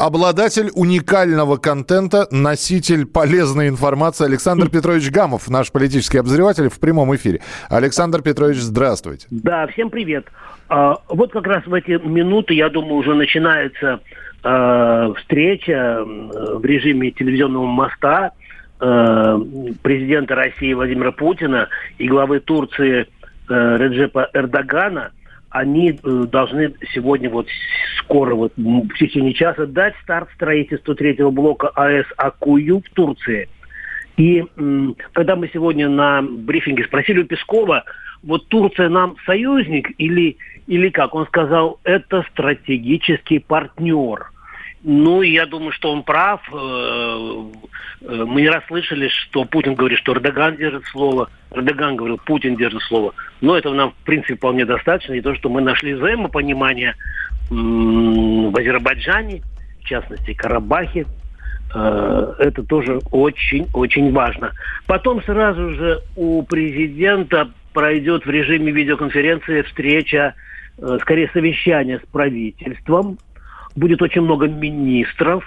Обладатель уникального контента, носитель полезной информации Александр Петрович Гамов, наш политический обозреватель в прямом эфире. Александр Петрович, здравствуйте. Да, всем привет. А, вот как раз в эти минуты, я думаю, уже начинается а, встреча в режиме телевизионного моста а, президента России Владимира Путина и главы Турции Реджепа Эрдогана. Они э, должны сегодня вот скоро, вот в течение часа, дать старт строительству третьего блока АЭС Акую в Турции. И когда мы сегодня на брифинге спросили у Пескова, вот Турция нам союзник или, или как? Он сказал, это стратегический партнер. Ну, я думаю, что он прав. Э, э, Мы не раз слышали, что Путин говорит, что Эрдоган держит слово. Эрдоган говорил, Путин держит слово. Но этого нам, в принципе, вполне достаточно. И то, что мы нашли взаимопонимание в Азербайджане, в частности, Карабахе, Э, это тоже очень-очень важно. Потом сразу же у президента пройдет в режиме видеоконференции встреча, скорее совещание с правительством. Будет очень много министров.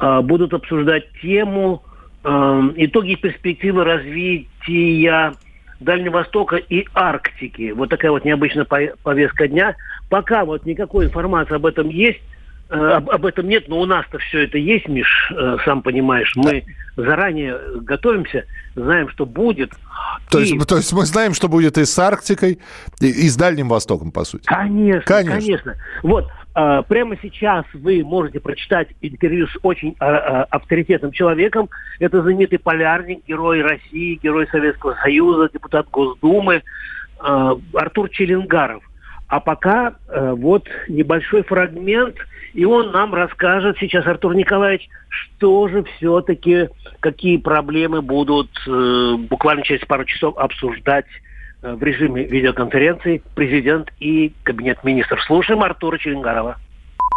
Э, Будут обсуждать тему э, итоги и перспективы развития Дальнего Востока и Арктики. Вот такая вот необычная по- повестка дня. Пока вот никакой информации об этом есть, э, об, об этом нет, но у нас-то все это есть, Миш, э, сам понимаешь. Мы заранее готовимся, знаем, что будет. То И- есть, то есть мы знаем, что будет и с Арктикой, и, и с Дальним Востоком, по сути. Конечно, Конечно. конечно. Вот, а, прямо сейчас вы можете прочитать интервью с очень а, а, авторитетным человеком. Это знаменитый полярник, герой России, герой Советского Союза, депутат Госдумы а, Артур Челенгаров. А пока вот небольшой фрагмент, и он нам расскажет сейчас, Артур Николаевич, что же все-таки, какие проблемы будут э, буквально через пару часов обсуждать в режиме видеоконференции президент и кабинет министров. Слушаем Артура Челенгарова.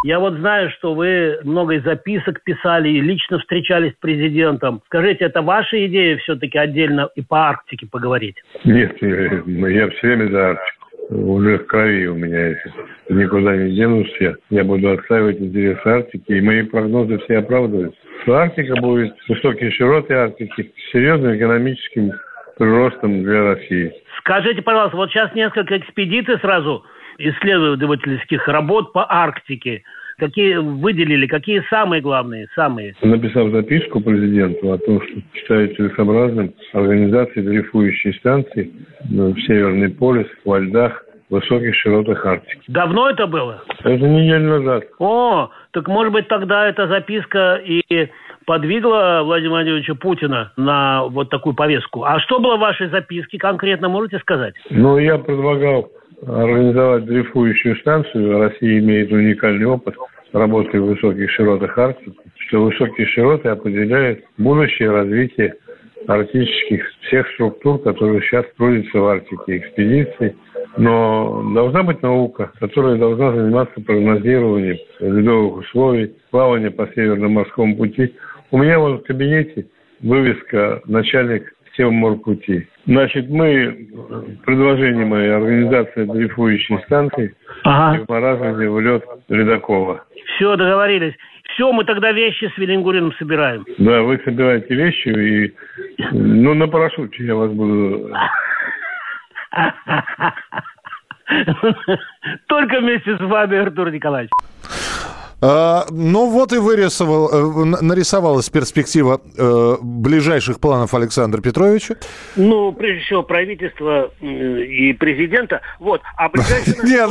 Я вот знаю, что вы много записок писали и лично встречались с президентом. Скажите, это ваша идея все-таки отдельно и по Арктике поговорить? Нет, я, я все время за Арктику. Уже в крови у меня это. Никуда не денусь я. Я буду отстаивать интересы Арктики, и мои прогнозы все оправдываются. Что Арктика будет высокие широты Арктики с серьезным экономическим приростом для России. Скажите, пожалуйста, вот сейчас несколько экспедиций сразу исследовательских работ по Арктике. Какие выделили, какие самые главные, самые? Написав записку президенту о том, что считаю целесообразным организации дрейфующей станции в Северный полюс, во льдах, высоких широтах Арктики. Давно это было? Это неделю назад. О, так может быть тогда эта записка и подвигла Владимира Владимировича Путина на вот такую повестку. А что было в вашей записке конкретно, можете сказать? Ну, я предлагал организовать дрейфующую станцию. Россия имеет уникальный опыт работы в высоких широтах Арктики, что высокие широты определяют будущее развитие арктических всех структур, которые сейчас трудятся в Арктике, экспедиций. Но должна быть наука, которая должна заниматься прогнозированием ледовых условий, плавания по Северно-морскому пути. У меня вот в кабинете вывеска «Начальник Севморпути». Значит, мы, предложение моей организации дрейфующей станции Ага. размере в лед Ледокова. Все, договорились. Все, мы тогда вещи с Велингурином собираем. Да, вы собираете вещи и, ну, на парашюте я вас буду... Только вместе с вами, Артур Николаевич. А, ну вот и вырисовал, э, нарисовалась перспектива э, ближайших планов Александра Петровича. Ну, прежде всего, правительство и президента. Вот. А Нет,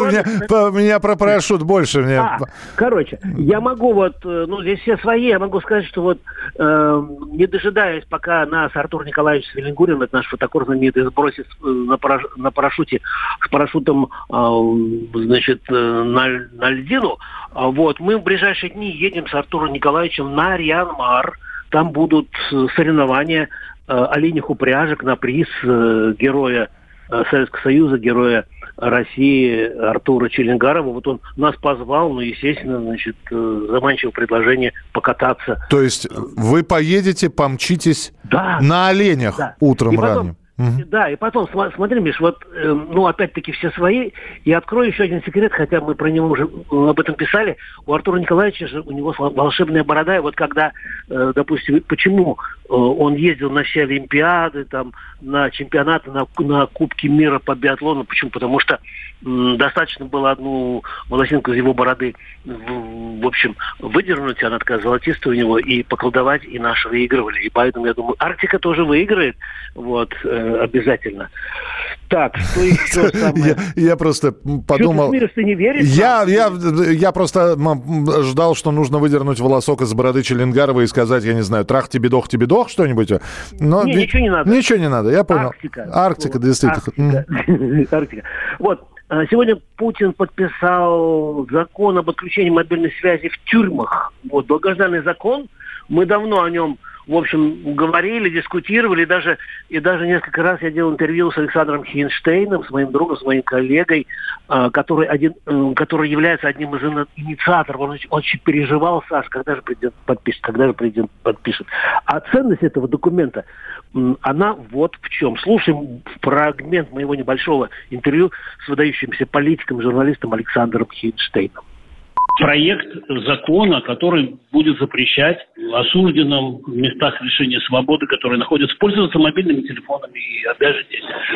планы- меня, про парашют больше. А, короче, я могу вот, э, ну, здесь все свои, я могу сказать, что вот, э, не дожидаясь, пока нас Артур Николаевич Свиленгурин, это наш фотокор знаменитый, сбросит на, параш- на парашюте, с парашютом, значит, на, на льдину, а вот, мы в ближайшие дни едем с Артуром Николаевичем на Рианмар, там будут э, соревнования э, оленях упряжек на приз э, героя Советского Союза, героя России Артура Челенгарова. Вот он нас позвал, ну, естественно, значит, заманчивое предложение покататься. То есть вы поедете, помчитесь да. на оленях да. утром и потом, ранним? Угу. Да, и потом, смотри, Миш, вот, э, ну, опять-таки все свои. И открою еще один секрет, хотя мы про него уже об этом писали. У Артура Николаевича же, у него волшебная борода. И вот когда, допустим, почему э, он ездил на все Олимпиады, там, на чемпионаты, на, на Кубки мира по биатлону, почему? Потому что э, достаточно было одну волосинку из его бороды, в, в общем, выдернуть, она такая золотистая у него, и поколдовать, и наши выигрывали. И поэтому, я думаю, Арктика тоже выиграет, вот, э, обязательно. Так, что еще самое? Я, я просто подумал... Что ты, не веришь? Я, я, я просто ждал, что нужно выдернуть волосок из бороды Челенгарова и сказать, я не знаю, трах тебе дох тебе дох что-нибудь. Но не, ничего не надо. Ничего не надо, я понял. Арктика. Арктика, действительно. Арктика. Арктика. Вот, а, Сегодня Путин подписал закон об отключении мобильной связи в тюрьмах. Вот, долгожданный закон. Мы давно о нем в общем, говорили, дискутировали, даже, и даже несколько раз я делал интервью с Александром Хинштейном, с моим другом, с моим коллегой, э, который, один, э, который является одним из инициаторов. Он очень, переживал, Саш, когда же президент подпишет, когда же президент подпишет. А ценность этого документа, она вот в чем. Слушаем фрагмент моего небольшого интервью с выдающимся политиком, журналистом Александром Хинштейном проект закона, который будет запрещать осужденным в местах лишения свободы, которые находятся, пользоваться мобильными телефонами и обяжать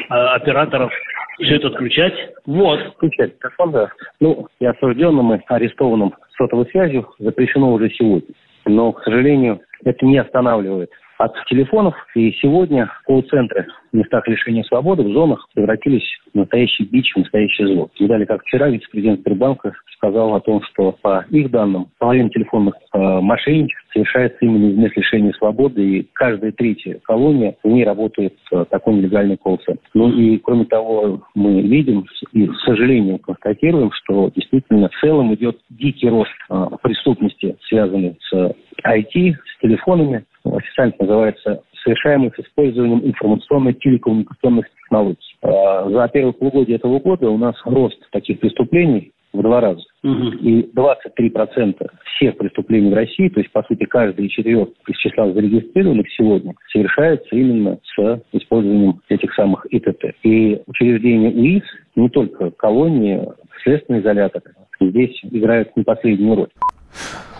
а, операторов все это отключать. Вот. Включать да. Ну, и осужденным, и арестованным сотовой связью запрещено уже сегодня. Но, к сожалению, это не останавливает от телефонов. И сегодня колл-центры в местах лишения свободы, в зонах превратились в настоящий бич, в настоящее зло. Видали, как вчера вице-президент Сбербанка сказал о том, что по их данным половина телефонных э, мошенничеств совершается именно из мест лишения свободы, и каждая третья колония, в ней работает э, такой нелегальный колл-центр. Ну и кроме того, мы видим и, к сожалению, констатируем, что действительно в целом идет дикий рост э, преступности, связанный с IT, с телефонами, официально называется совершаемых с использованием информационно-телекоммуникационных технологий. А, за первое полугодие этого года у нас рост таких преступлений в два раза. Угу. И 23% всех преступлений в России, то есть, по сути, каждый четвертый из числа зарегистрированных сегодня, совершается именно с использованием этих самых ИТТ. И учреждения УИС, не только колонии, следственные изоляторы, здесь играют не последнюю роль.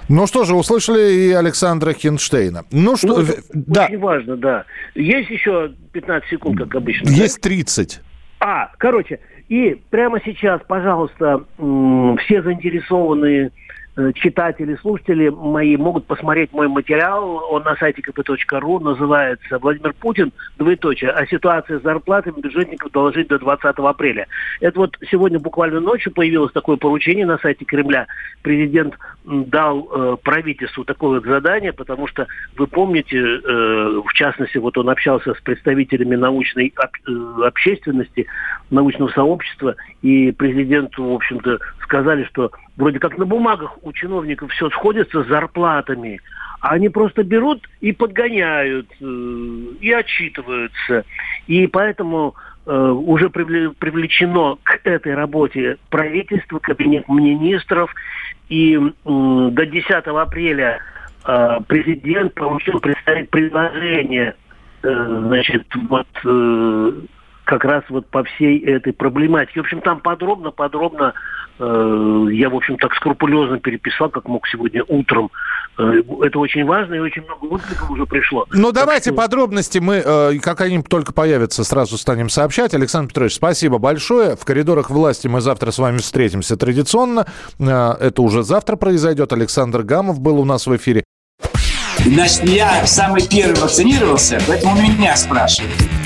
Ну что же, услышали и Александра Хинштейна. Ну что, ну, да. Очень важно, да. Есть еще 15 секунд, как обычно? Есть 30. А, короче, и прямо сейчас, пожалуйста, все заинтересованные читатели, слушатели мои могут посмотреть мой материал. Он на сайте kp.ru называется «Владимир Путин, двоеточие, о ситуации с зарплатами бюджетников доложить до 20 апреля». Это вот сегодня буквально ночью появилось такое поручение на сайте Кремля. Президент дал э, правительству такое вот задание, потому что вы помните, э, в частности, вот он общался с представителями научной об, э, общественности, научного сообщества, и президенту, в общем-то, сказали, что вроде как на бумагах у чиновников все сходится с зарплатами, а они просто берут и подгоняют, э, и отчитываются. И поэтому э, уже привлечено к этой работе правительство, кабинет министров, и до 10 апреля э, президент получил представить предложение значит, вот как раз вот по всей этой проблематике. В общем, там подробно-подробно я, в общем, так скрупулезно переписал, как мог сегодня утром. Э, это очень важно, и очень много откликов уже пришло. Ну, давайте что... подробности мы, э, как они только появятся, сразу станем сообщать. Александр Петрович, спасибо большое. В коридорах власти мы завтра с вами встретимся традиционно. Э, это уже завтра произойдет. Александр Гамов был у нас в эфире. Значит, я самый первый вакцинировался, поэтому меня спрашивают.